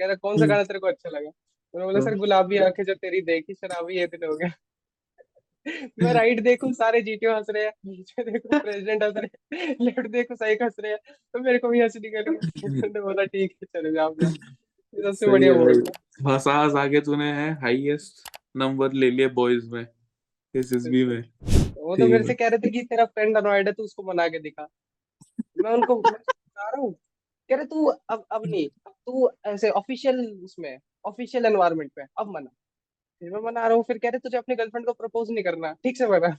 कह रहा कौन सा गाना तेरे को अच्छा लगा? मैंने बोला सर गुलाबी आँखें जो तेरी देखी शराबी ये दिन हो गया। मैं राइट देखूँ सारे जीटीओ हंस रहे हैं नीचे देखो प्रेसिडेंट हंस रहे हैं लेफ़्ट देखो सही हंस रहे हैं तो मेरे को भी हँसी निकल गई। बोला ठीक है चलो जाओ सबसे बढ़िया भाई। हंसा हंसा के तूने है हाईएस्ट नंबर ले लिए बॉयज़ में एसएसबी में। वो तो मेरे से कह रहे थे कि तेरा फ्रेंड अनॉयड है तू उसको मना के दिखा। मैं उनको बता रहा हूँ। कह रहे, तू अब अब नहीं तू ऐसे ऑफिशियल उसमें ऑफिशियल एनवायरनमेंट में अब मना। फिर मैं मना रहा हूँ, फिर कह रहे, तुझे अपने गर्लफ्रेंड को प्रपोज नहीं करना। ठीक से मना।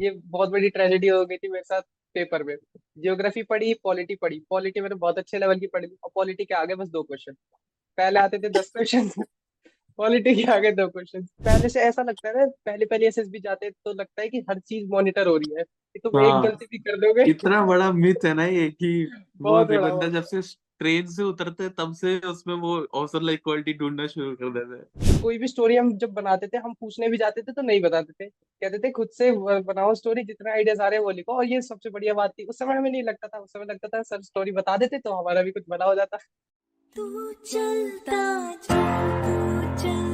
ये बहुत बड़ी ट्रेजेडी हो गई थी मेरे साथ पेपर में। जियोग्राफी पढ़ी पॉलिटी पढ़ी। पॉलिटी मैंने बहुत अच्छे लेवल की पढ़ी और पॉलिटी के आगे बस दो क्वेश्चन पहले आते थे दस क्वेश्चन पॉलिटी के आगे दो क्वेश्चन पहले से ऐसा लगता है ना पहले पहले एसएसबी जाते तो लगता है कि हर चीज़ मॉनिटर हो रही है। कि तुम एक हाँ। गलती भी कर दोगे। इतना बड़ा मिथ है ना ये कि वो बहुत जो बड़ा बंदा जब से ट्रेन से उतरते तब से उसमें वो औसर लाइक क्वालिटी ढूंढना शुरू कर देते हैं। कोई भी स्टोरी हम जब बनाते थे हम पूछने भी जाते थे तो नहीं बताते थे। कहते थे खुद से बनाओ स्टोरी जितना आइडियाज़ आ रहे हैं वो लिखो। और ये सबसे बढ़िया बात थी। उस समय हमें नहीं लगता था। उस समय लगता था सर स्टोरी बता देते तो हमारा भी कुछ बना हो जाता। तू चलता चल तू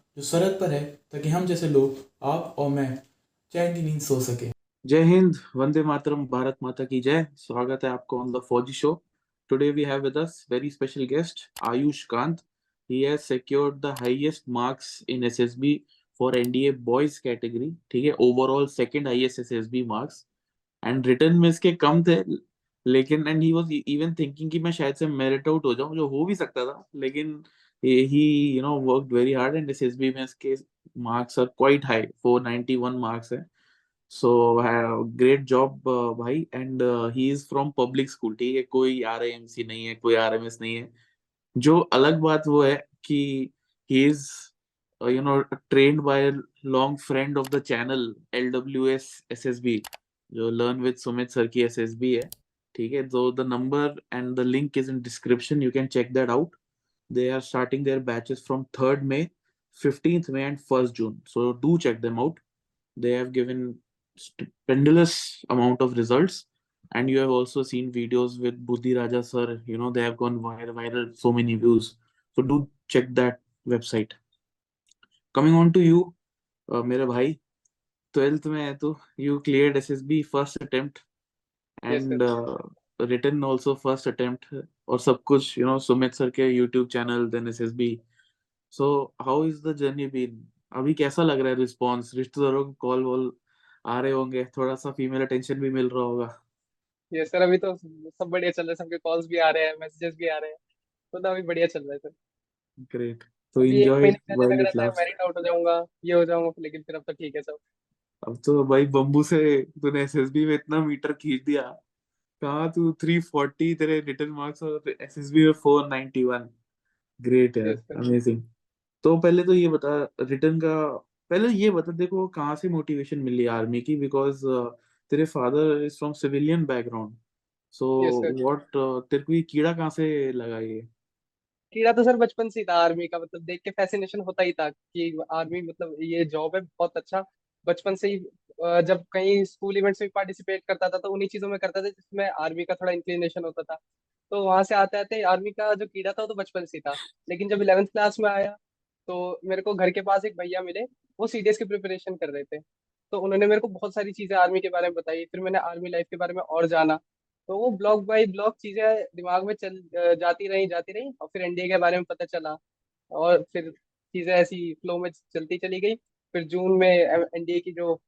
जो सरहद पर है, ताकि हम जैसे लोग, आप और मैं चैन की नींद सो सके। जय हिंद, वंदे मातरम, भारत माता की जय। स्वागत है आपको on the Fauji show. Today we have with us very special guest Ayush Kant. He has secured the highest marks in SSB for NDA boys category, ठीक है? Overall second highest SSB marks and written में इसके कम थे, लेकिन, and he was even thinking कि मैं शायद से merit out हो जाऊँ, जो हो भी सकता था, लेकिन he you know worked very hard and SSB में इसके marks are quite high 491 marks है so uh, great job uh, भाई and uh, he is from public school ठीक है कोई RIMC नहीं है कोई RMS नहीं है जो अलग बात वो है कि he is uh, you know trained by a long friend of the channel LWS SSB जो learn with Sumit sir की SSB है ठीक है so the number and the link is in description you can check that out they are starting their batches from 3rd May 15th May and 1st June so do check them out they have given stupendous amount of results and you have also seen videos with Buddhi Raja sir you know they have gone viral, viral so many views so do check that website coming on to you uh, मेरे भाई 12th में है तो you cleared SSB first attempt Yes, and sir. uh, written also first attempt और सब कुछ you know Sumit sir के YouTube channel then SSB so how is the journey been? अभी कैसा लग रहा है रिस्पॉन्स रिश्तेदारों के कॉल वॉल आ रहे होंगे थोड़ा सा फीमेल अटेंशन भी मिल रहा होगा। ये सर अभी तो सब बढ़िया चल रहा है सबके कॉल्स भी आ रहे हैं मैसेजेस भी आ रहे हैं तो ना अभी बढ़िया चल रहा है सर ग्रेट तो एंजॉय लग रहा था मैरिड आउट हो जाऊँगा ये हो जाऊँगा लेकिन फिर अब तो ठीक है सब। अब तो भाई बम्बू से तूने एसएसबी में इतना मीटर खींच दिया। कहाँ तू 340 तेरे रिटर्न मार्क्स और एसएसबी में 491 ग्रेट यार सर अमेजिंग तो पहले तो ये बता रिटर्न का पहले ये बता देखो कहाँ से मोटिवेशन मिली आर्मी की? बिकॉज़ तेरे father is from civilian background so what तेरे को ये कीड़ा कहाँ से लगा ये? कीड़ा तो सर बचपन से ही था आर्मी का मतलब देख के फैसिनेशन होता ही था कि आर्मी मतलब ये जॉब है बहुत अच्छा। बचपन से ही जब कहीं स्कूल इवेंट्स में पार्टिसिपेट करता था तो उन्हीं चीज़ों में करता था, जिसमें आर्मी का थोड़ा इंक्लिनेशन होता था। तो वहाँ से आते आते आर्मी का जो कीड़ा था, वो तो बचपन से था। लेकिन जब इलेवेंथ क्लास में आया तो मेरे को घर के पास एक भैया मिले, वो सीडीएस की प्रिपरेशन कर रहे थे। तो उन्होंने मेरे को बहुत सारी चीज़ें आर्मी के बारे में बताई, फिर मैंने आर्मी लाइफ के बारे में और जाना। तो वो ब्लॉक बाई ब्लॉक चीज़ें दिमाग में चल जाती रही जाती रही, और फिर एनडीए के बारे में पता चला, और फिर चीज़ें ऐसी फ्लो में चलती चली गई। फिर जून में एनडीए की जो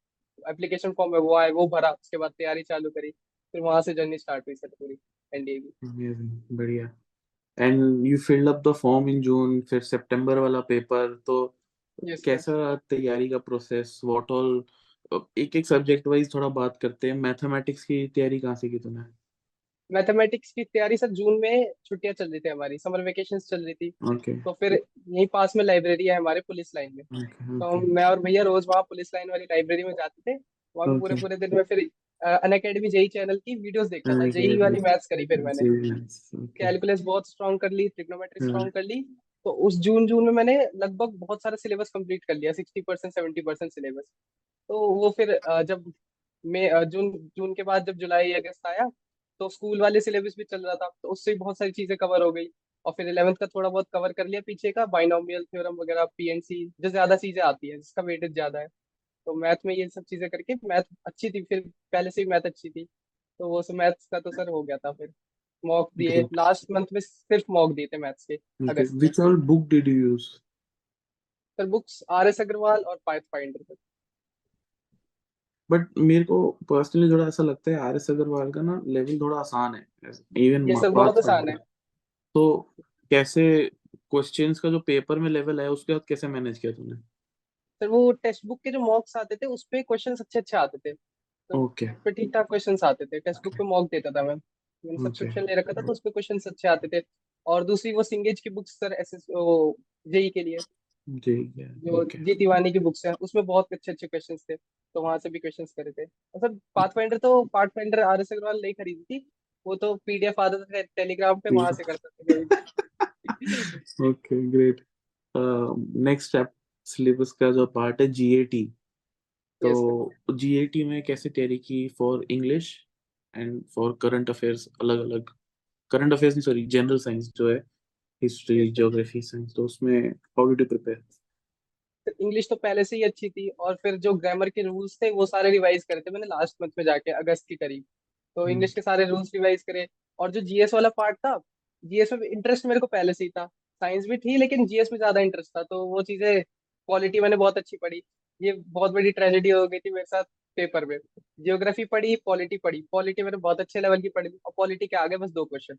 एप्लीकेशन फॉर्म है वो आए वो भरा उसके बाद तैयारी चालू करी फिर वहाँ से जर्नी स्टार्ट हुई सर पूरी एनडीए की। बढ़िया। And you filled up the form in June फिर सितंबर वाला पेपर तो Yes. कैसा तैयारी का प्रोसेस व्हाट ऑल एक एक सब्जेक्ट वाइज थोड़ा बात करते हैं। मैथमेटिक्स की तैयारी कहाँ से की तूने? मैथमेटिक्स की तैयारी सर जून में छुट्टियाँ चल रही थी हमारी समर वेकेशन चल रही थी। ओके तो फिर यहीं पास में लाइब्रेरी है हमारे पुलिस लाइन में। ओके तो मैं और भैया रोज वहाँ पुलिस लाइन वाली लाइब्रेरी में जाते थे वहाँ पे पूरे पूरे दिन में फिर अन अकेडमी जेई चैनल की वीडियोस देखता था जेई. वाली मैथ्स करी फिर मैंने। कैलकुलस बहुत स्ट्रॉन्ग कर ली ट्रिग्नोमेट्री। स्ट्रॉन्ग कर ली। तो उस जून जून में मैंने लगभग बहुत सारा सिलेबस कंप्लीट कर लिया sixty percent seventy percent syllabus तो वो फिर जब अ, जून जून के बाद जब जुलाई अगस्त आया तो स्कूल वाले सिलेबस भी चल रहा था तो उससे बहुत सारी चीज़ें कवर हो गई। और फिर इलेवेंथ का थोड़ा बहुत कवर कर लिया पीछे का बाइनोमियल थ्योरम वगैरह पीएनसी जो ज़्यादा चीज़ें आती है जिसका वेटेज ज़्यादा है। तो मैथ में ये सब चीज़ें करके मैथ अच्छी थी फिर पहले से ही मैथ अच्छी थी। तो वो सब मैथ्स का तो सर हो गया था फिर। मॉक दिए लास्ट मंथ में सिर्फ़ मॉक दिए थे मैथ्स के अगस्त में। Which all book did you use? Sir books R S Agarwal और पाइथ फाइंडर बट मेरे को पर्सनली थोड़ा ऐसा लगता है आर एस अग्रवाल का ना लेवल थोड़ा आसान है इवन बहुत आसान है। तो कैसे क्वेश्चंस का जो पेपर में लेवल है उसके बाद कैसे मैनेज किया तूने? सर वो टेक्स्ट बुक के जो मॉक्स आते थे उस पे क्वेश्चंस अच्छे अच्छे आते थे। ओके पे ठीक ठाक क्वेश्चंस आते थे। टेक्स्ट बुक पे मॉक देता था मैं। मैंने. सब्सक्रिप्शन ले रखा था तो उस पे क्वेश्चंस अच्छे आते थे। और दूसरी वो सिंगेज की books sir S S JEE के लिए। जी जो ओके जी तिवानी की बुक्स हैं उसमें बहुत अच्छे अच्छे क्वेश्चंस थे तो वहाँ से भी क्वेश्चंस करे थे। और सर पाथ फाइंडर तो Pathfinder R S Agarwal नहीं खरीदी थी वो तो पीडीएफ आता था टेलीग्राम पे वहाँ से करता था okay great next step syllabus का जो पार्ट है जीएटी Yes, तो जीएटी में कैसे तैयारी की for English and for current affairs अलग अलग करंट अफेयर्स नहीं सॉरी जनरल साइंस जो है हिस्ट्री ज्योग्राफी साइंस तो उसमें how did you prepare English तो पहले से ही अच्छी थी और फिर जो ग्रामर के रूल्स थे वो सारे रिवाइज करे थे मैंने लास्ट मंथ में जाके अगस्त के करीब। तो हम्म। इंग्लिश के सारे रूल्स रिवाइज करे और जो जीएस वाला पार्ट था जीएस में इंटरेस्ट मेरे को पहले से ही था। साइंस भी थी लेकिन जीएस में ज़्यादा इंटरेस्ट था तो वो चीज़ें क्वालिटी मैंने बहुत अच्छी पढ़ी। ये बहुत बड़ी ट्रेजेडी हो गई थी मेरे साथ पेपर में। जियोग्राफी पढ़ी पॉलिटी पढ़ी। पॉलिटी मैंने बहुत अच्छे लेवल की पढ़ी और पॉलिटी के आगे बस दो क्वेश्चन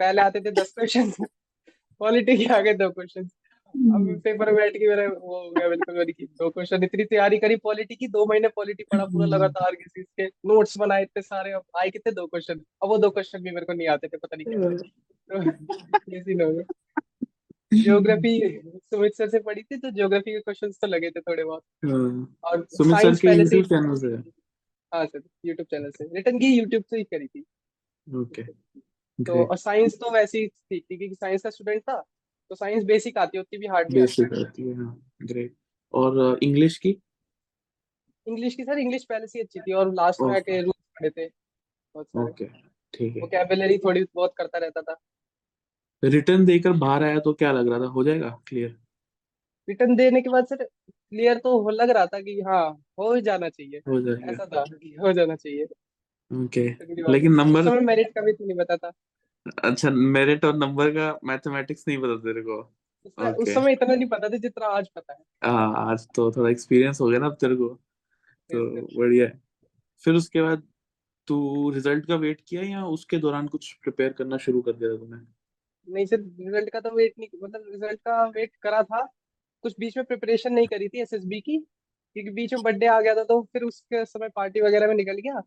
पहले आते थे दस क्वेश्चन पॉलिटी के आगे दो क्वेश्चन अब पेपर में बैठ के मेरा वो हो गया बिल्कुल मैंने की दो क्वेश्चन इतनी तैयारी करी पॉलिटी की दो महीने पॉलिटी पढ़ा पूरा लगातार किसी के नोट्स बनाए इतने सारे अब आए कितने दो क्वेश्चन अब वो दो क्वेश्चन भी मेरे को नहीं आते थे पता नहीं कैसे तो ये सीन हो गया ज्योग्राफी सुमित सर से पढ़ी थी तो ज्योग्राफी के क्वेश्चन तो लगे थे थोड़े बहुत। और सुमित सर के यूट्यूब चैनल से। हाँ सर यूट्यूब चैनल से। रिटर्न की यूट्यूब से ही करी थी। ओके तो और साइंस तो वैसे ही थी क्योंकि साइंस का स्टूडेंट था तो साइंस बेसिक आती है उतनी भी हार्ड बेसिक आती है हाँ ग्रेट और इंग्लिश की? इंग्लिश की सर इंग्लिश पहले से अच्छी थी और लास्ट में आके रूल्स पढ़े थे ओके ठीक है। वोकैबुलरी थोड़ी बहुत करता रहता था। रिटर्न देकर बाहर आया तो क्या लग रहा था? हो जाएगा? क्लियर रिटर्न देने के बाद सर क्लियर तो हो लग रहा था कि हाँ हो जाना चाहिए। हो जाएगा। ऐसा था हो जाना चाहिए। ओके। लेकिन नंबर समय मेरिट का भी तो नहीं पता था अच्छा मेरिट और नंबर का मैथमेटिक्स नहीं पता तेरे को। उस समय उस Okay. समय इतना नहीं पता था जितना आज पता है। हाँ आज तो थोड़ा एक्सपीरियंस हो गया ना अब तेरे को। तो sir. बढ़िया। है फिर उसके बाद तू रिज़ल्ट का वेट किया या उसके दौरान कुछ प्रिपेयर करना शुरू कर दिया था तूने? नहीं सर रिज़ल्ट का तो वेट नहीं मतलब रिज़ल्ट का वेट करा था। कुछ बीच में प्रिपरेशन नहीं करी थी एसएसबी की। क्योंकि बीच में बर्थडे आ गया था तो फिर उसके समय पार्टी वगैरह में निकल गया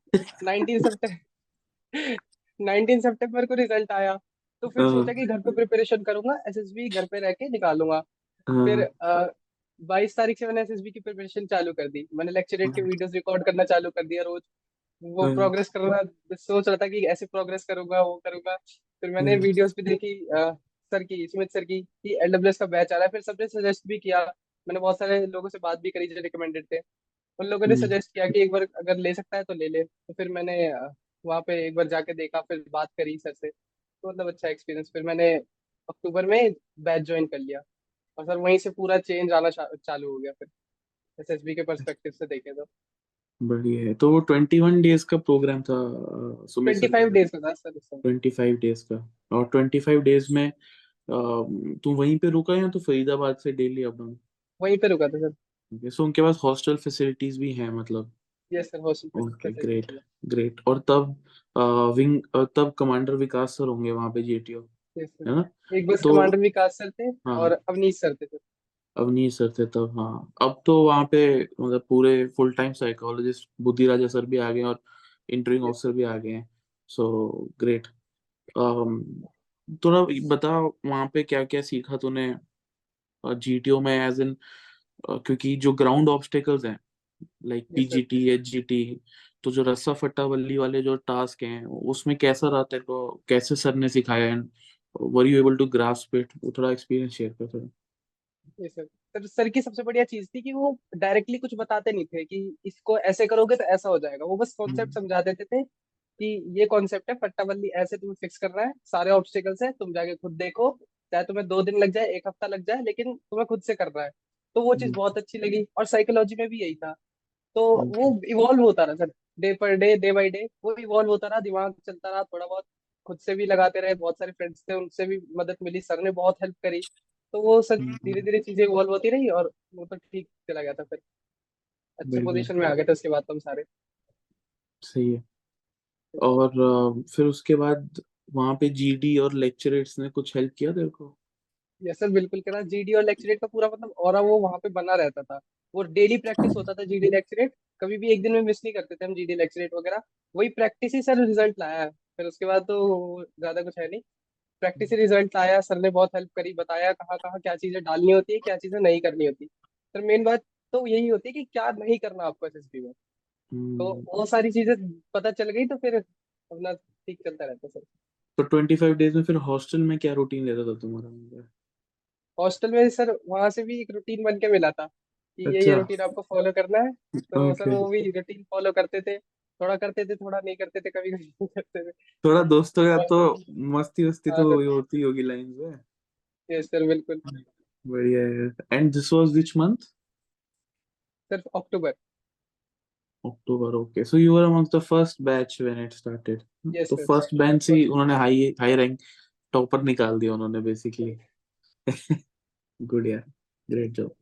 19 सितंबर 19 सितंबर को रिज़ल्ट आया तो फिर हाँ। सोचा कि घर पे प्रिपरेशन करूँगा एसएसबी घर पे रह के निकालूँगा हाँ फिर बाईस तारीख से मैंने एसएसबी की प्रिपरेशन चालू कर दी मैंने लेक्चरेट के हाँ। वीडियोस रिकॉर्ड करना चालू कर दिया रोज वो हाँ। प्रोग्रेस करना सोच रहा था कि ऐसे प्रोग्रेस करूँगा वो करूँगा फिर मैंने। वीडियोस भी देखी सर की सुमित सर की कि एलडब्ल्यूएस का बैच आ रहा है फिर सबने सजेस्ट भी किया मैंने बहुत सारे लोगों से बात भी करी जो रिकमेंडेड थे। उन लोगों ने हम्म। सजेस्ट किया कि एक बार अगर ले सकता है तो ले ले। तो फिर मैंने अ, वहाँ पे एक बार जाके देखा फिर बात करी सर से। तो मतलब अच्छा एक्सपीरियंस फिर मैंने अक्टूबर में बैच ज्वाइन कर लिया। और सर वहीं से पूरा चेंज आना चा, चालू हो गया फिर। एसएसबी के पर्सपेक्टिव से देखे तो। बढ़िया है। तो वो ट्वेंटी वन डेज़ का प्रोग्राम था अ, सुमित ट्वेंटी सर फाइव का डेज़ का था सर उस समय। ट्वेंटी फाइव डेज़ का। और ट्वेंटी फाइव डेज़ में तू वहीं पे रुका या तो फरीदाबाद से डेली अप डाउन वहीं पे रुका था सर। ओके सो उनके पास हॉस्टल फैसिलिटीज़ भी हैं मतलब। Yes sir hostel okay great great और तब विंग तब कमांडर विकास सर होंगे वहाँ पे जीटीओ यस है सर ना? एक बस तो- कमांडर विकास सर थे हाँ। और अवनीश सर थे सर। अवनीश सर थे तब हाँ। अब तो वहाँ पे मतलब पूरे फुल टाइम साइकोलॉजिस्ट बुद्धि राजा सर भी आ गए और इंटरिंग ऑफिसर भी आ गए हैं। सो ग्रेट थोड़ा बताओ वहाँ पे क्या क्या सीखा तूने? जीटीओ में एज इन क्योंकि जो ग्राउंड ऑब्स्टेकल्स हैं like Yes, sir. PGT HGT तो जो रस्सा फट्टा बल्ली वाले जो टास्क हैं उसमें कैसा रहा तेरे को? कैसे सर ने सिखाया and were you able to grasp it वो थोड़ा एक्सपीरियंस शेयर कर थोड़ा सर सर सर की सबसे बढ़िया चीज़ थी कि वो डायरेक्टली कुछ बताते नहीं थे कि इसको ऐसे करोगे तो ऐसा हो जाएगा। वो बस कॉन्सेप्ट। समझा देते थे कि ये कॉन्सेप्ट है पट्टा बल्ली ऐसे तुम्हें फिक्स करना है सारे ऑब्स्टिकल्स हैं तुम जाके खुद देखो चाहे तुम्हें दो दिन लग जाए एक हफ़्ता लग जाए लेकिन तुम्हें खुद से करना है। तो वो चीज़ हम्म। बहुत अच्छी लगी और साइकोलॉजी में भी यही था। तो वो इवॉल्व होता रहा सर। डे पर डे डे बाई डे वो इवॉल्व होता रहा दिमाग चलता रहा थोड़ा बहुत खुद से भी लगाते रहे बहुत सारे फ्रेंड्स थे उनसे भी मदद मिली सर ने बहुत हेल्प करी। तो वो सर हम्म। धीरे धीरे चीज़ें इवॉल्व होती रही और वो तो ठीक चला गया था फिर। अच्छे। पोजीशन में आ गए थे उसके बाद तो हम सारे। सही है। और फिर उसके बाद वहाँ पे जीडी और लेक्चरर्स ने कुछ हेल्प किया तेरे को? यस सर बिल्कुल करा। जीडी और लेक्चरेट का पूरा मतलब और वो वहाँ पे बना रहता था। वो डेली प्रैक्टिस होता था जीडी लेक्चरेट कभी भी एक दिन में मिस नहीं करते थे हम जीडी लेक्चरेट वगैरह। वही प्रैक्टिस ही सर रिज़ल्ट लाया है। फिर उसके बाद तो ज़्यादा कुछ है नहीं। प्रैक्टिस ही रिज़ल्ट लाया सर ने बहुत हेल्प करी बताया कहाँ कहाँ क्या चीज़ें डालनी होती है क्या चीज़ें नहीं करनी होती। सर मेन बात तो यही होती है कि क्या नहीं करना आपको एसएसबी में। तो हम्म, वो सारी चीज़ें पता चल गई तो फिर अपना ठीक चलता रहता सर तो ट्वेंटी फाइव डेज़ में फिर हॉस्टल में क्या रूटीन लेता था तुम्हारा? हॉस्टल में सर वहाँ से भी एक रूटीन बन के मिला था कि ये ये अच्छा। रूटीन आपको फॉलो करना है। तो सर वो भी रूटीन फॉलो करते थे। थोड़ा करते थे थोड़ा नहीं करते थे कभी कभी नहीं करते थे। थोड़ा दोस्तों का तो मस्ती वस्ती हाँ, तो हुई होती होगी लाइन में। यस सर बिल्कुल। बढ़िया है। And this was which month sir October October okay. So you were amongst the first batch when it started Yes, तो sir. फ़र्स्ट बेंच से ही उन्होंने हाई हाई रैंक टॉपर निकाल दिया उन्होंने बेसिकली गुड यार ग्रेट जॉब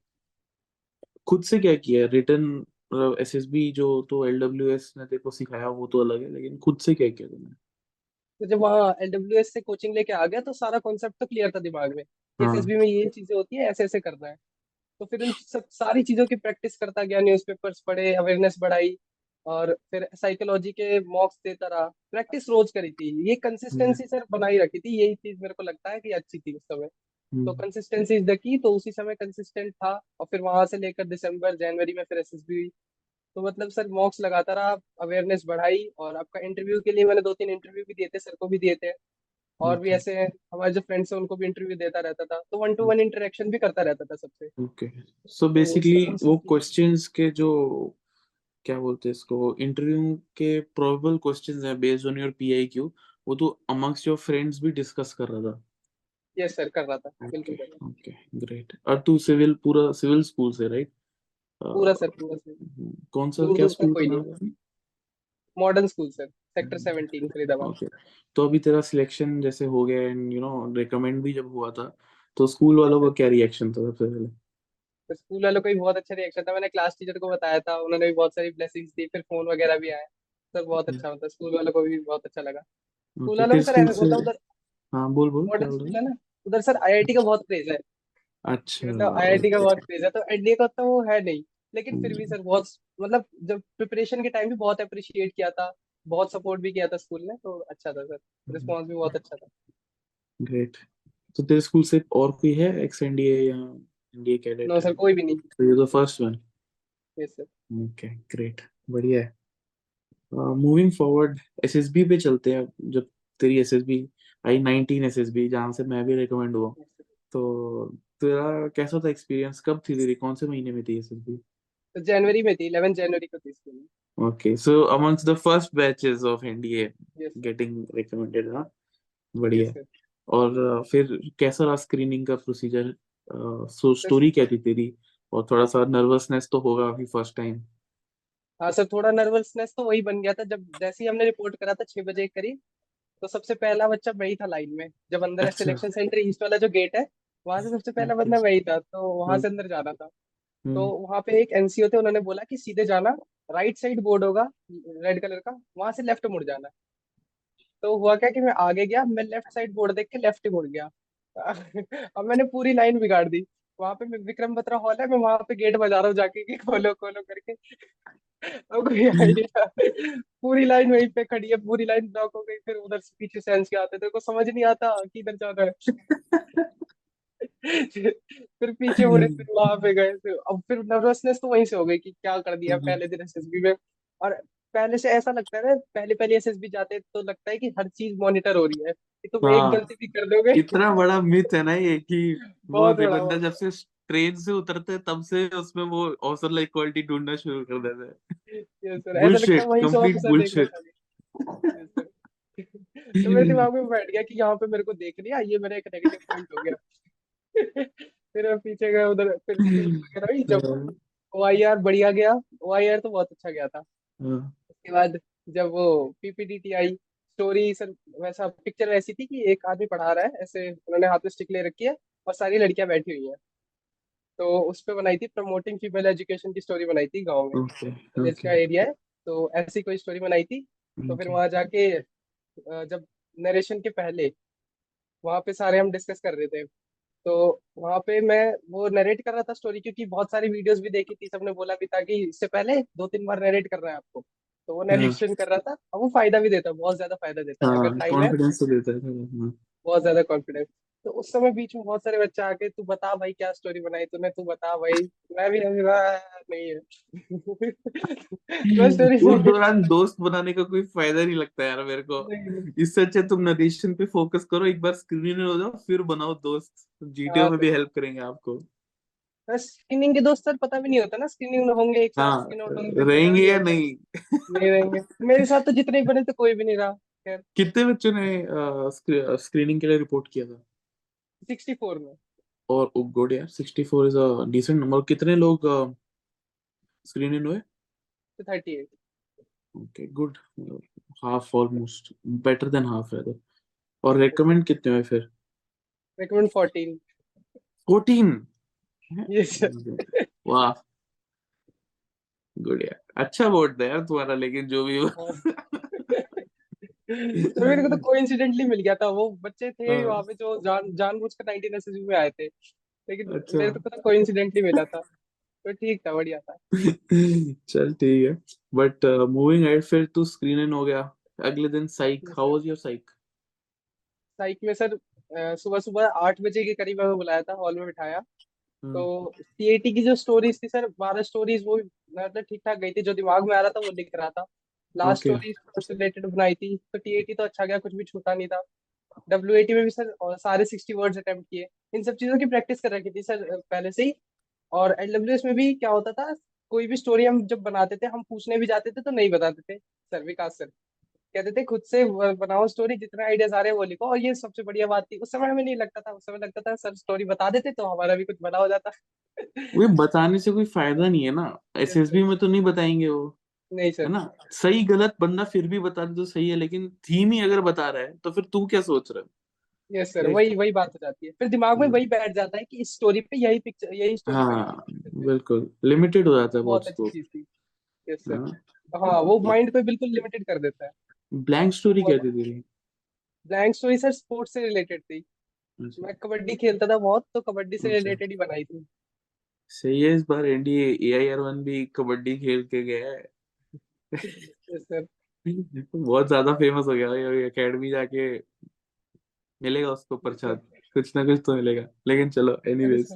खुद से क्या किया? रिटर्न एसएसबी जो तो एलडब्ल्यूएस ने तेरे को सिखाया वो तो अलग है लेकिन खुद से क्या किया तुमने? तो जब वहाँ एलडब्ल्यूएस से कोचिंग लेके आ गया तो सारा कॉन्सेप्ट तो क्लियर था दिमाग में। हाँ। एसएसबी में ये चीज़ें होती है ऐसे ऐसे करना है। तो फिर उन सब सारी चीज़ों की प्रैक्टिस करता गया न्यूज़पेपर्स पढ़े अवेयरनेस बढ़ाई और फिर साइकोलॉजी के मॉक्स देता रहा। प्रैक्टिस रोज करी थी। ये कंसिस्टेंसी सर बनाई रखी थी। यही चीज़ मेरे को लगता है कि अच्छी थी उस समय। तो हम्म, कंसिस्टेंसी इज़ द की तो उसी समय कंसिस्टेंट था और फिर वहाँ से लेकर दिसंबर जनवरी में फिर एसएसबी हुई। तो मतलब सर मॉक्स लगाता रहा अवेयरनेस बढ़ाई और आपका इंटरव्यू के लिए मैंने दो तीन इंटरव्यू भी दिए थे सर को भी दिए थे। और भी ऐसे हमारे जो फ्रेंड्स हैं उनको भी इंटरव्यू देता रहता था। तो वन टू वन इंटरेक्शन भी करता रहता था सबसे। ओके सो बेसिकली वो क्वेश्चंस के जो क्या बोलते हैं इसको इंटरव्यू के प्रोबेबल क्वेश्चंस हैं बेस्ड ऑन योर पीआईक्यू वो तो अमंगस्ट योर फ्रेंड्स भी डिस्कस कर रहा था। यस सर कर रहा था। बिल्कुल। ओके ग्रेट और तू सिविल पूरा सिविल स्कूल से राइट पूरा सर पूरा सर कौन सा क्या school. Modern school sir sector 17 Faridabad okay तो अभी तेरा सिलेक्शन जैसे हो गया एंड यू नो रिकमेंड भी जब हुआ था तो स्कूल वालों का क्या रिएक्शन था सबसे पहले? तो स्कूल वालों का भी बहुत अच्छा रिएक्शन था। मैंने क्लास टीचर को बताया था उन्होंने भी बहुत सारी ब्लेसिंग्स दी फिर फ़ोन वगैरह भी आए सर बहुत अच्छा होता स्कूल वालों को भी बहुत अच्छा लगा। स्कूल वालों सर ऐसा होता उधर हाँ बोल बोल मॉडर्न स्कूल है ना? उधर सर आईआईटी का बहुत क्रेज है। अच्छा। मतलब आईआईटी का बहुत क्रेज है। तो एनडीए का तो वो है नहीं। लेकिन फिर भी हम्म। सर बहुत मतलब जब प्रिपरेशन के टाइम भी बहुत अप्रिशिएट किया था। बहुत सपोर्ट भी किया था स्कूल ने तो अच्छा था सर रिस्पॉन्स भी बहुत अच्छा था. ग्रेट तो तेरे स्कूल से और कोई है एक्स एनडीए या एनडीए कैडेट नो सर कोई भी नहीं. तो you the first one yes sir okay great बढ़िया है. मूविंग फॉरवर्ड एसएसबी पे चलते हैं जब तेरी एसएसबी आई 19 एसएसबी जहाँ से मैं भी रिकमेंड हुआ तो तेरा कैसा था एक्सपीरियंस कब थी तेरी? कौन से महीने में थी एसएसबी तो जनवरी में थी 11 जनवरी को थी school okay so amongst the first batches of NDA yes getting recommended हाँ बढ़िया सर और uh, फिर कैसा रहा स्क्रीनिंग का प्रोसीजर सो स्टोरी क्या थी तेरी? और थोड़ा सा नर्वसनेस तो होगा अभी फ़र्स्ट टाइम हाँ सर थोड़ा नर्वसनेस तो वही बन गया था जब जैसे ही हमने रिपोर्ट करा था छह बजे करीब तो सबसे पहला बच्चा मैं ही था लाइन में जब अंदर अच्छा। सिलेक्शन सेंटर ईस्ट वाला जो गेट है वहाँ से सबसे पहला Okay. बंदा मैं ही था तो वहाँ से हम्म। अंदर जाना था। तो हम्म, वहाँ पे एक एनसीओ थे उन्होंने बोला कि सीधे जाना राइट साइड बोर्ड होगा रेड कलर का, वहाँ से लेफ़्ट मुड़ जाना। तो हुआ क्या कि मैं आगे गया, मैं लेफ़्ट साइड बोर्ड देख के लेफ़्ट मुड़ गया। अब मैंने पूरी लाइन बिगाड़ दी। वहाँ पे विक्रम बत्रा हॉल है, मैं वहाँ पे गेट बजा रहा हूँ जाके खोलो खोलो करके। अब कोई आइडिया पूरी लाइन वहीं पे खड़ी है, पूरी लाइन ब्लॉक हो गई, फिर उधर से पीछे सेंस के आते थे समझ नहीं आता कि इधर है। फिर पीछे मुड़े फिर वहाँ पे गए फिर अब फिर नर्वसनेस तो वहीं से हो गई कि क्या कर दिया हम्म। पहले दिन एसएसबी में और पहले से ऐसा लगता है ना पहले पहले एसएसबी जाते तो लगता है कि हर चीज़ मॉनिटर हो रही है कि तुम एक हाँ। गलती भी कर दोगे इतना बड़ा मिथ है ना ये कि वो बंदा जब से ट्रेन से उतरते हैं, तब से उसमें वो औसर इक्वालिटी ढूंढना शुरू कर देते हैं है ऑफिसर. था Yes, sir. तो मेरे दिमाग में बैठ गया कि यहाँ पे मेरे को देख लिया ये मेरा एक नेगेटिव पॉइंट हो गया फिर मैं पीछे गया उधर फिर फिर जब ओ आई आर बढ़िया गया। ओ आई आर तो बहुत अच्छा गया था। हाँ, उसके बाद जब वो पीपीटीटी आई स्टोरी सर वैसा पिक्चर वैसी थी कि एक आदमी पढ़ा रहा है ऐसे उन्होंने हाथ में स्टिक ले रखी है और सारी लड़कियाँ बैठी हुई हैं। तो उस पे बनाई थी प्रमोटिंग फीमेल एजुकेशन की स्टोरी बनाई थी गाँव में। ओके विलेज का ओके। एरिया है तो ऐसी कोई स्टोरी बनाई थी। तो फिर वहाँ जाके जब नरेशन के पहले वहाँ पे सारे हम डिस्कस कर रहे थे। तो वहाँ पे मैं वो नरेट कर रहा था स्टोरी क्योंकि बहुत सारी वीडियोस भी देखी थी सबने बोला भी था कि इससे पहले दो तीन बार नरेट कर रहा है आपको। तो वो नरेशन कर रहा था और वो फ़ायदा भी देता है बहुत ज़्यादा फ़ायदा देता है। हाँ अगर टाइम है कॉन्फिडेंस तो देता है। हाँ, बहुत ज़्यादा कॉन्फिडेंस तो उस समय बीच में बहुत सारे बच्चे आके तू बता भाई क्या स्टोरी बनाई तूने? तू बता भाई। मैं भी अभी नहीं है। स्टोरी उस दौरान दोस्त बनाने का कोई फ़ायदा नहीं लगता यार मेरे को। इससे अच्छा तुम नरेशन पे फोकस करो एक बार स्क्रीन हो जाओ फिर बनाओ दोस्त। जीटीओ हाँ, में भी हेल्प करेंगे आपको। स्क्रीनिंग के दोस्त सर पता भी नहीं होता ना स्क्रीनिंग होंगे एक साथ हाँ रहेंगे या नहीं नहीं? रहेंगे। मेरे साथ तो जितने बने थे कोई भी नहीं रहा। कितने बच्चों ने स्क्रीनिंग के लिए रिपोर्ट किया था? सिक्सटी फोर में। और गुड यार 64 इज़ अ डिसेंट नंबर कितने लोग स्क्रीन इन हुए? तो thirty eight okay good half almost better than half है और रेकमेंड कितने हुए फिर? रिकमेंड फोर्टीन 14 यस वाह गुड यार अच्छा वोट था यार तुम्हारा लेकिन जो भी हो। तो मेरे को तो कोइंसिडेंटली मिल गया था वो। बच्चे थे हाँ। वहाँ पे जो जान जानबूझकर 19 एसएसबी में आए थे। लेकिन अच्छा। मेरे को तो कोइंसिडेंटली मिला था। तो ठीक था बढ़िया था। चल ठीक है। बट मूविंग एड फिर तू स्क्रीन इन हो गया। अगले दिन psych how was your psych psych में सर सुबह सुबह आठ बजे के करीब हमें बुलाया था हॉल में बिठाया। हम्म। तो सीएटी की जो स्टोरीज थी सर बारह स्टोरीज वो मतलब ठीक ठाक गई थी। जो दिमाग में आ रहा था वो लिख रहा था। लास्ट स्टोरी स्पोर्ट्स रिलेटेड बनाई थी तो टीएटी तो अच्छा गया कुछ भी छूटा नहीं था। डब्ल्यूएटी में भी सर और सारे सिक्सटी वर्ड्स अटेम्प्ट किए। इन सब चीज़ों की प्रैक्टिस कर रखी थी सर पहले से ही। और एलडब्ल्यूएस में भी क्या होता था कोई भी स्टोरी हम जब बनाते थे हम पूछने भी जाते थे तो नहीं बताते थे सर विकास सर। कहते थे खुद से बनाओ स्टोरी जितने आइडियाज़ आ रहे हैं वो लिखो। और ये सबसे बढ़िया बात थी। उस समय हमें नहीं लगता था उस समय लगता था सर स्टोरी बता देते तो हमारा भी कुछ बना हो जाता। वो बताने से कोई फ़ायदा नहीं है ना। एसएसबी में तो नहीं बताएँगे वो। नहीं है सर ना? सही गलत बंदा फिर भी बता दे तो सही है लेकिन थीम ही अगर बता रहा है तो फिर तू क्या सोच रहा है? यस सर वही वही बात हो जाती है। फिर दिमाग में हम्म। वही बैठ जाता है कि इस स्टोरी पे यही पिक्चर यही स्टोरी हाँ बिल्कुल लिमिटेड हो जाता है बहुत अच्छी चीज़ थी। यस सर हाँ वो माइंड को बिल्कुल लिमिटेड कर देता है। ब्लैंक स्टोरी क्या थी तेरी? ब्लैंक स्टोरी सर स्पोर्ट्स से रिलेटेड थी। अच्छा, मैं कबड्डी खेलता था बहुत तो कबड्डी से अच्छा। रिलेटेड ही बनाई थी। सही है इस बार एनडीए एआईआर वन भी कबड्डी खेल के गया है। सर बहुत ज़्यादा फ़ेमस हो गया है एकेडमी जाके मिलेगा उसको प्रसाद। कुछ ना कुछ तो मिलेगा। लेकिन चलो एनीवेज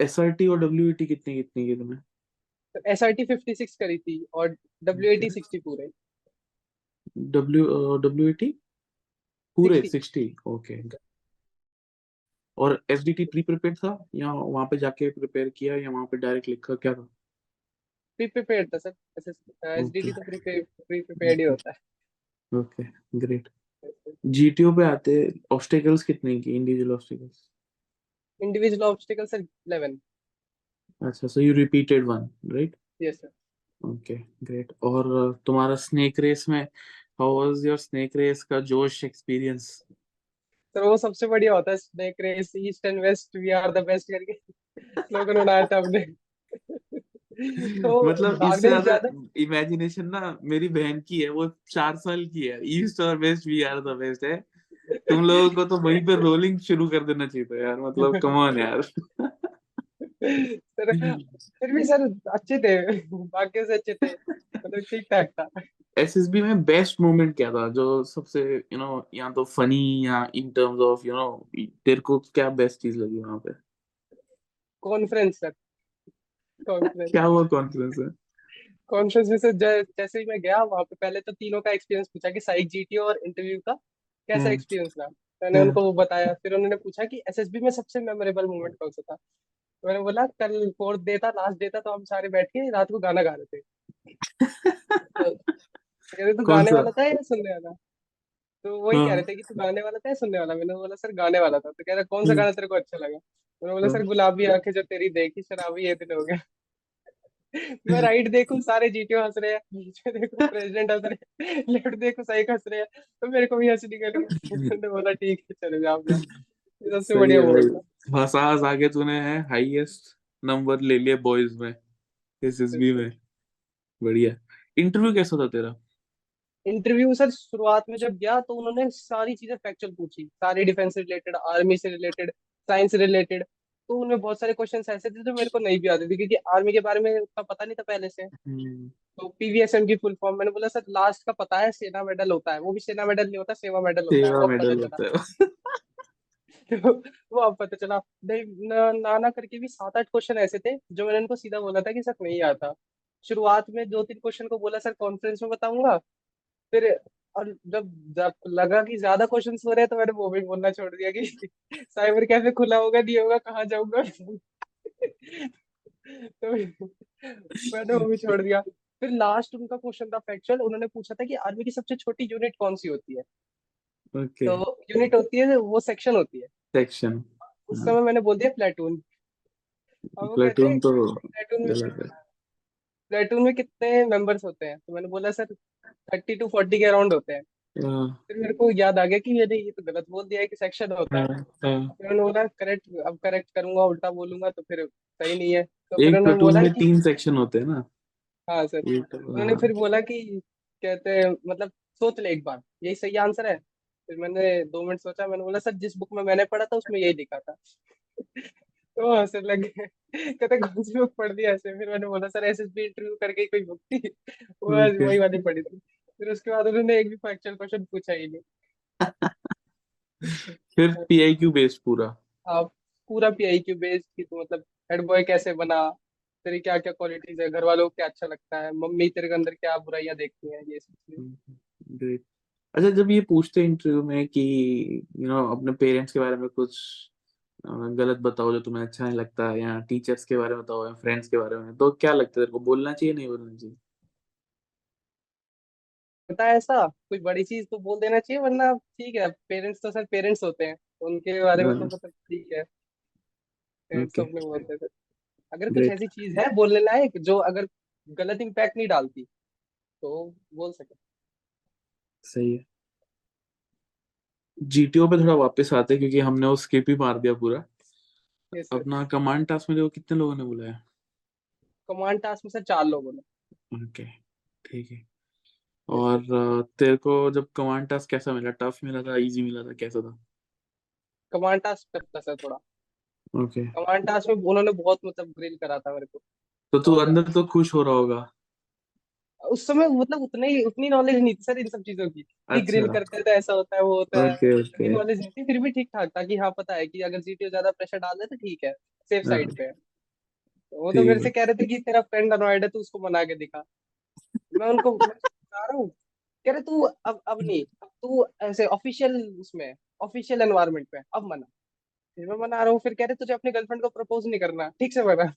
एस आर टी और डब्ल्यू ए टी कितनी कितनी की तुम्हें? S R T fifty six करी थी और डब्ल्यू ए टी सिक्सटी पूरे। डब्ल्यू डब्ल्यू ए टी पूरे सिक्सटी ओके और S D T pre prepare था या वहाँ पे जाके प्रिपेयर किया या वहाँ पे डायरेक्ट लिखा? क्या था? प्री प्रिपेयर्ड था सर एस डी तो प्री प्री प्रिपेयर्ड ही होता है। Okay great. जीटीओ पे आते ऑब्स्टेकल्स कितने की individual obstacles individual obstacle sir 11 अच्छा so you repeated one right yes sir okay great. और तुम्हारा स्नेक रेस में how was your snake race का जोश एक्सपीरियंस तो वो सबसे बढ़िया होता है snake race east and west we are the best करके। स्लोगन बनाया था हमने। तो मतलब इससे ज़्यादा इमेजिनेशन ना मेरी बहन की है वो चार साल की है। ईस्ट और west we are the best है। तुम लोगों को तो वहीं पे रोलिंग शुरू कर देना चाहिए था यार मतलब कम ऑन यार। सर फिर भी सर अच्छे थे बाकियों से अच्छे थे मतलब ठीक ठाक था। एसएसबी में बेस्ट मोमेंट क्या था जो सबसे यू नो या तो फनी या in terms of you know तेरे को क्या बेस्ट चीज़ लगी वहाँ पे? कॉन्फ्रेंस सर क्या हुआ कॉन्फ्रेंस है कॉन्फ्रेंस में से जैसे ही मैं गया वहाँ पे पहले तो तीनों का एक्सपीरियंस पूछा कि साइक जीटीओ और इंटरव्यू का कैसा हम्म। एक्सपीरियंस रहा? मैंने हम्म। उनको वो बताया फिर उन्होंने पूछा कि एसएसबी में सबसे मेमोरेबल मोमेंट कौन सा था? तो मैंने बोला कल फोर्थ डे था लास्ट डे था तो हम सारे बैठ के रात को गाना गा रहे थे। तो तू गाने वाला था या सुनने वाला? तो वही कह रहे हाँ। थे कि तू गाने वाला था या सुनने वाला? मैंने बोला सर गाने वाला था। तो कह रहा कौन सा हम्म। गाना तेरे को अच्छा लगा? मैंने बोला सर हाँ। गुलाबी आँखें जो तेरी देखी शराबी ये दिन हो गया। मैं राइट देखूँ सारे जीटीओ हंस रहे हैं में देखूँ प्रेसिडेंट हंस रहे हैं लेफ़्ट देखूँ सही हंस रहे हैं तो मेरे को भी हँसी निकल। गई बोला ठीक है चलो जाओ सबसे बढ़िया भाई। हंसा हंसा के तूने है हाईएस्ट नंबर ले लिए बॉयज़ में एसएसबी में। बढ़िया। इंटरव्यू कैसा था तेरा? इंटरव्यू सर शुरुआत में जब गया तो उन्होंने सारी चीज़ें फैक्चुअल पूछी। सारी डिफेंस से रिलेटेड आर्मी से रिलेटेड साइंस से रिलेटेड तो उनमें बहुत सारे क्वेश्चंस ऐसे थे जो मेरे को नहीं भी आते थे क्योंकि आर्मी के बारे में उतना पता नहीं था पहले से। हम्म। तो पीवीएसएम की फुल फॉर्म मैंने बोला सर लास्ट का पता है सेना मेडल होता है। वो भी सेना मेडल नहीं होता सेवा मेडल होता है। है। तो वो अब पता चला। ना ना ना करके भी सात आठ क्वेश्चन ऐसे थे जो मैंने उनको सीधा बोला था कि सर नहीं आता। शुरुआत में दो तीन क्वेश्चन को बोला सर कॉन्फ्रेंस में बताऊँगा। फिर और जब जब लगा कि ज़्यादा क्वेश्चन हो रहे हैं तो मैंने वो भी बोलना छोड़ दिया कि साइबर कैफ़े खुला होगा नहीं होगा कहाँ जाऊँगा? तो मैंने वो भी छोड़ दिया। फिर लास्ट उनका क्वेश्चन था फैक्चुअल उन्होंने पूछा था कि आर्मी की सबसे छोटी यूनिट कौन सी होती है? ओके तो यूनिट होती है वो सेक्शन होती है। सेक्शन उस समय मैंने बोल दिया प्लेटून प्लेटून तो प्लेटून है। प्लेटून में कितने मेंबर्स होते हैं? तो मैंने बोला सर थर्टी टू फोर्टी के अराउंड होते हैं. हाँ। फिर मेरे को याद आ गया कि मैंने ये तो गलत बोल दिया है कि सेक्शन होता है। हाँ हाँ। फिर उन्होंने बोला करेक्ट अब करेक्ट करूँगा उल्टा बोलूँगा तो फिर सही नहीं है। तो एक प्लेटून बोला में कि तीन सेक्शन होते हैं ना? हाँ सर। एक उन्होंने फिर बोला कि कहते हैं मतलब सोच ले एक बार यही सही आंसर है। फिर मैंने दो मिनट सोचा मैंने बोला सर जिस बुक में मैंने पढ़ा था उसमें यही लिखा था। तो हंसने लगे। कहते कौन सी बुक पढ़ दी ऐसे। फिर मैंने बोला सर एसएसबी इंटरव्यू करके कोई बुक थी वो वही वाली पढ़ी थी। फिर उसके बाद उन्होंने एक भी फैक्चुअल क्वेश्चन पूछा ही नहीं। फिर पीआईक्यू बेस्ड पूरा। आप पूरा पीआईक्यू बेस्ड की तो मतलब हेड बॉय कैसे बना? तेरी क्या क्या क्वालिटीज है? घर वालों को क्या अच्छा लगता है? मम्मी तेरे के अंदर क्या बुराइयाँ देखती हैं? ये सब चीज़ें। ग्रेट अच्छा जब ये पूछते हैं इंटरव्यू में कि यू नो अपने पेरेंट्स के बारे में कुछ गलत बताओ जो तुम्हें अच्छा नहीं लगता या टीचर्स के बारे में बताओ या फ्रेंड्स के बारे में तो क्या लगता है तेरे को बोलना चाहिए नहीं बोलना चाहिए? पता है ऐसा कोई बड़ी चीज़ तो बोल देना चाहिए वरना ठीक है पेरेंट्स तो सर पेरेंट्स होते हैं उनके बारे में तो मतलब ठीक है। पेरेंट्स तो ओके अपने बोलते हैं अगर कुछ ग्रेट। ऐसी चीज़ है बोलने लायक जो अगर गलत इम्पैक्ट नहीं डालती तो बोल सके। सही है। जीटीओ पे थोड़ा वापस आते हैं क्योंकि हमने वो स्किप ही मार दिया पूरा। सर अपना कमांड टास्क में देखो कितने लोगों ने बुलाया? कमांड टास्क में सर चार लोगों ने। ओके ठीक है। और तेरे को जब कमांड टास्क कैसा मिला? टफ मिला था इजी मिला था कैसा था? कमांड टास्क करता सर थोड़ा। ओके कमांड टास्क में उन्होंने बहुत मतलब ग्रिल करा था मेरे को। तो तू अंदर तो खुश हो रहा होगा। उस समय मतलब उतने ही उतनी नॉलेज नहीं थी सर इन सब चीज़ों की कि ग्रिल अच्छा करते थे ऐसा होता है वो होता है। Okay okay. नॉलेज नहीं थी फिर भी ठीक ठाक था कि हाँ पता है कि अगर जीटीओ ज़्यादा प्रेशर डाल दे तो ठीक है सेफ़ हाँ। साइड पे तो वो तो मेरे से कह रहे थे कि तेरा फ्रेंड अनॉयड है तू उसको मना के दिखा। मैं उनको बता रहा हूँ कह रहे तू अब अब नहीं अब तू ऐसे ऑफिशियल उसमें ऑफिशियल एनवायरनमेंट पे अब मना। फिर मैं मना रहा हूँ फिर कह रहे तुझे अपने गर्लफ्रेंड को प्रपोज नहीं करना ठीक से मना।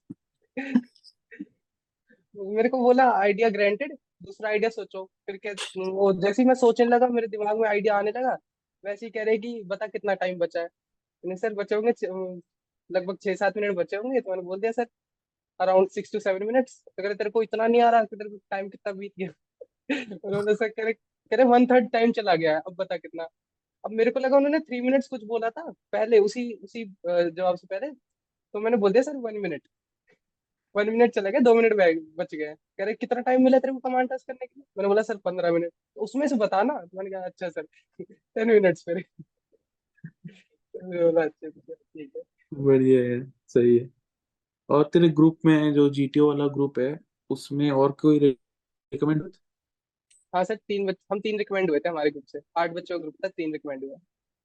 मेरे को बोला आइडिया ग्रांटेड दूसरा आइडिया सोचो। फिर क्या, वो जैसे ही मैं सोचने लगा, मेरे दिमाग में आइडिया आने लगा, वैसे ही कह रहे कि बता कितना टाइम बचा है। मैंने सर बचे होंगे लगभग छह सात मिनट बचे होंगे। तो मैंने बोल दिया sir around six to seven minutes तो कह तेरे को इतना नहीं आ रहा कि तेरे को टाइम कितना बीत गया? उन्होंने सर कह रहे कह रहे वन थर्ड टाइम चला गया है, अब बता कितना? अब मेरे को लगा उन्होंने थ्री मिनट्स कुछ बोला था, पहले उसी उसी जवाब से पहले। तो मैंने बोल दिया sir one minute one minute चला गया दो मिनट बच गए। कह रहे कितना टाइम मिला तेरे को कमांड टास्क करने के लिए? मैंने बोला सर पंद्रह मिनट तो उसमें से बता ना। तो मैंने कहा अच्छा सर टेन मिनट्स फिर बोला अच्छा ठीक है बढ़िया है सही है। और तेरे ग्रुप में जो जीटीओ वाला ग्रुप है उसमें और कोई रिकमेंड हाँ सर तीन बच, हम तीन रिकमेंड हुए थे हमारे ग्रुप से। आठ बच्चों का ग्रुप था तीन रिकमेंड हुए।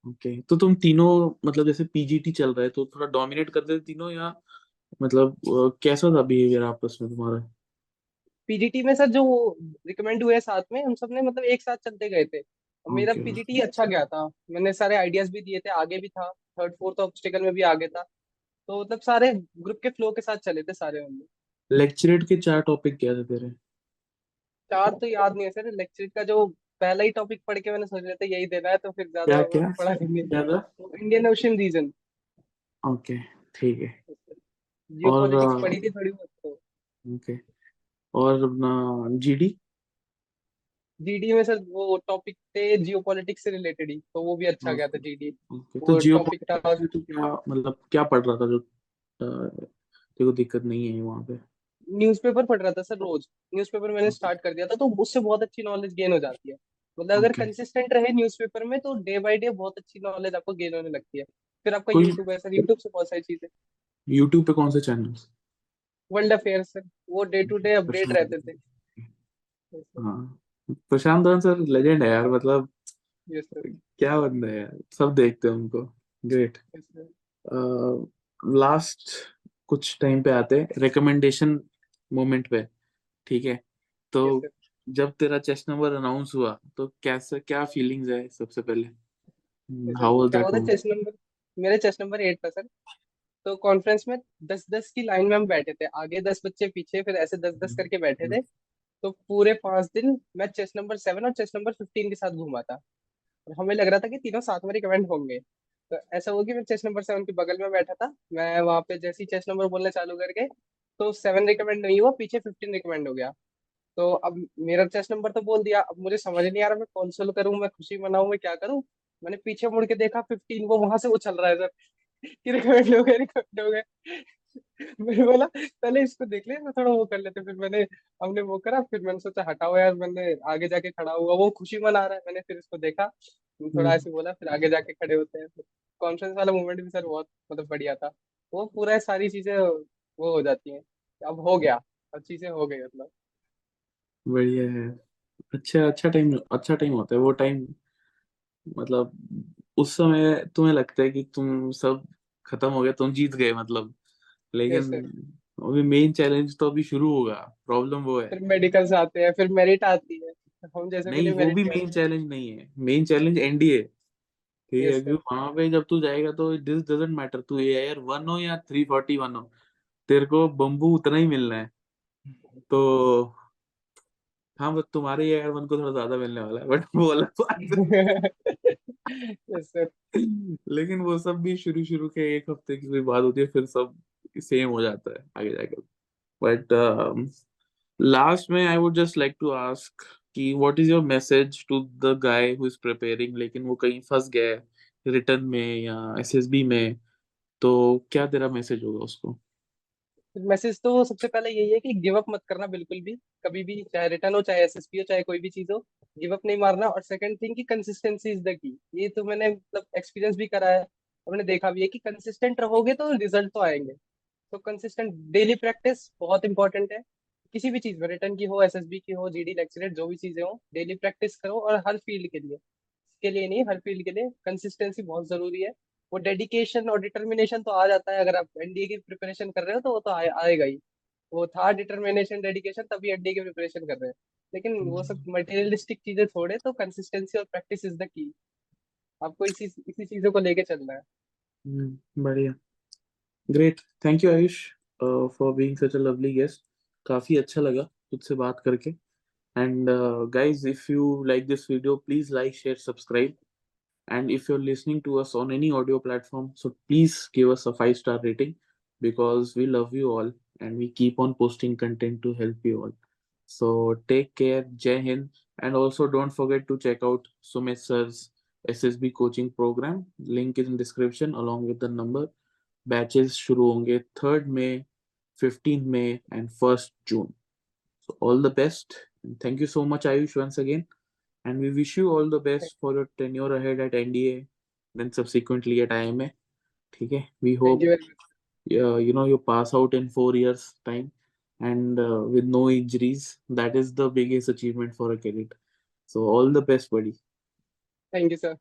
Okay okay. तो तुम तीनों मतलब जैसे पीजीटी चल रहा है तो थोड़ा डोमिनेट कर देते तीनों या मतलब अ, कैसा था बिहेवियर आपस में तुम्हारा? पीजीटी में सर जो रिकमेंड हुए साथ में हम सबने मतलब एक साथ चलते गए थे। और मेरा Okay. पीजीटी अच्छा गया था। मैंने सारे आइडियाज़ भी दिए थे आगे भी था। थर्ड फोर्थ ऑब्स्टिकल में भी आगे था। तो मतलब सारे ग्रुप के फ्लो के साथ चले थे सारे हम लोग। लेक्चरेट के चार टॉपिक क्या थे तेरे? चार तो याद नहीं है सर। लेक्चर का जो पहला ही टॉपिक पढ़ के मैंने सोच लिया था यही देना है तो फिर क्या ज़्यादा क्या पढ़ा नहीं क्या था? तो इंडियन ओशन रीजन ओके ठीक है। जियो और, पॉलिटिक्स पढ़ी थी थोड़ी बहुत तो। ओके और अपना जीडी जीडी में सर वो टॉपिक थे जियो पॉलिटिक्स से रिलेटेड ही तो वो भी अच्छा गया था जीडी ओके तो वो जियो टॉपिक था तो क्या मतलब क्या पढ़ रहा था जो को दिक्कत नहीं है वहाँ पे। न्यूज़पेपर पढ़ रहा था सर रोज। न्यूज़पेपर मैंने स्टार्ट कर दिया था तो उससे बहुत अच्छी नॉलेज गेन हो जाती है। मतलब अगर. कंसिस्टेंट रहे न्यूज़पेपर में तो डे बाय डे बहुत अच्छी नॉलेज आपको गेन होने लगती है। फिर आपका यूट्यूब है सर यूट्यूब से बहुत सारी चीज़ें। यूट्यूब पे कौन से चैनल्स वर्ल्ड अफेयर सर वो डे टू डे अपडेट रहते थे। हाँ प्रशांत दान सर लेजेंड है यार मतलब यस सर क्या बंदा है यार सब देखते हैं उनको। ग्रेट यस सर लास्ट कुछ टाइम पे आते हैं रिकमेंडेशन मोमेंट पे ठीक है? तो सर जब तेरा चेस्ट नंबर अनाउंस हुआ तो कैसे क्या फीलिंग्स है सबसे पहले? How was that chest number मेरे चेस्ट नंबर एट था सर तो कॉन्फ्रेंस में दस दस की लाइन में हम बैठे थे। आगे दस बच्चे पीछे फिर ऐसे दस दस करके बैठे थे। तो पूरे पाँच दिन मैं चेस्ट नंबर सेवन और चेस्ट नंबर फिफ्टीन के साथ घूमा था। और हमें लग रहा था कि तीनों साथ में रिकमेंड होंगे। तो ऐसा हुआ कि मैं चेस्ट नंबर सेवन के बगल में बैठा था। मैं वहाँ पे जैसे ही चेस्ट नंबर बोलना चालू करके तो सेवन रिकमेंड नहीं हुआ पीछे फिफ्टीन रिकमेंड हो गया। तो अब मेरा चेस्ट नंबर तो बोल दिया। अब मुझे समझ नहीं आ रहा मैं कौन करूँ मैं खुशी मनाऊं मैं क्या करूँ? मैंने पीछे मुड़ के देखा फिफ्टीन वो वहाँ से वो चल रहा है सर कि रिकमेंड हो गए रिकमेंड हो। गए मैंने बोला पहले इसको देख ले मैं थोड़ा वो कर लेते फिर मैंने हमने वो करा फिर मैंने सोचा हटाओ यार। मैंने आगे जाके खड़ा हुआ वो खुशी मना रहा है। मैंने फिर इसको देखा थोड़ा हम्म। ऐसे बोला फिर आगे जाके खड़े होते हैं। कॉन्फ्रेंस वाला मूवमेंट भी सर बहुत मतलब बढ़िया था। वो पूरा सारी चीज़ें वो हो जाती हैं। अब हो गया अब चीज़ें हो गई मतलब। बढ़िया है। अच्छा अच्छा टाइम अच्छा टाइम होता है। वो टाइम मतलब उस समय तुम्हें लगता है कि तुम सब खत्म हो गया तुम जीत गए मतलब। लेकिन अभी मेन चैलेंज तो अभी शुरू होगा प्रॉब्लम वो है। फिर मेडिकल्स आते हैं फिर मेरिट आती है। हम जैसे नहीं वो भी मेन चैलेंज नहीं है। मेन चैलेंज एनडीए ठीक है क्योंकि वहाँ पे जब तू जाएगा तो दिस डजंट मैटर तू एआईआर वन हो या थ्री फोर्टी वन हो तेरे को बम्बू उतना ही मिलना है। तो हाँ बस तुम्हारे एआईआर वन को थोड़ा ज़्यादा मिलने वाला है बट वो अलग बात लेकिन वो सब भी शुरू शुरू के एक हफ़्ते की कोई बात होती है, फिर सब सेम हो जाता है, आगे जाकर बट लास्ट में I would just like to ask कि what is your message to the guy who is preparing लेकिन वो कहीं फंस गया है, रिटर्न में या एसएसबी में तो क्या तेरा मैसेज होगा उसको? मैसेज तो सबसे पहले यही है कि गिव अप मत करना बिल्कुल भी, कभी भी, चाहे रिटर्न हो, चाहे एसएसपी हो, चाहे कोई भी चीज़ हो गिव अप नहीं मारना और सेकंड थिंग कि कंसिस्टेंसी इज़ द की ये तो मैंने मतलब एक्सपीरियंस भी करा है और मैंने देखा भी है कि कंसिस्टेंट रहोगे तो रिज़ल्ट तो आएँगे. तो कंसिस्टेंट डेली प्रैक्टिस बहुत इंपॉर्टेंट है. किसी भी चीज़ में रिटर्न की हो एसएसबी की हो जीडी लेक्चरेट जो भी चीज़ें हो डेली प्रैक्टिस करो और हर फ़ील्ड के लिए. इसके लिए नहीं हर फ़ील्ड के लिए कंसिस्टेंसी बहुत ज़रूरी है. वो डेडिकेशन और डिटर्मिनेशन तो आ जाता है. अगर आप एनडीए की प्रिपरेशन कर रहे हो तो वो तो आए, आएगा ही. वो था डिटर्मिनेशन डेडिकेशन तभी एनडीए की प्रिपरेशन कर रहे हैं. लेकिन वो सब मटेरियलिस्टिक चीज़ें छोड़े तो कंसिस्टेंसी और प्रैक्टिस इज़ द की आपको इसी इसी चीज़ों को लेके चलना है। हम्म, बढ़िया। Great thank you Ayush for being such a lovely guest काफ़ी अच्छा लगा तुझसे बात करके। And guys if you like this video please like share subscribe and if you're listening to us on any audio platform so please give us a five star rating because we love you all and we keep on posting content to help you all. So take care, Jai Hind, and also don't forget to check out Sumit sir's SSB coaching program. Link is in description along with the number. Batches shuru honge 3rd May, 15th May, and 1st June. So all the best. And thank you so much, Ayush, once again. And we wish you all the best for your tenure ahead at NDA, then subsequently at IMA. Okay, we hope you. Uh, you know you pass out in four years time and uh, with no injuries that is the biggest achievement for a cadet so all the best buddy Thank you, sir.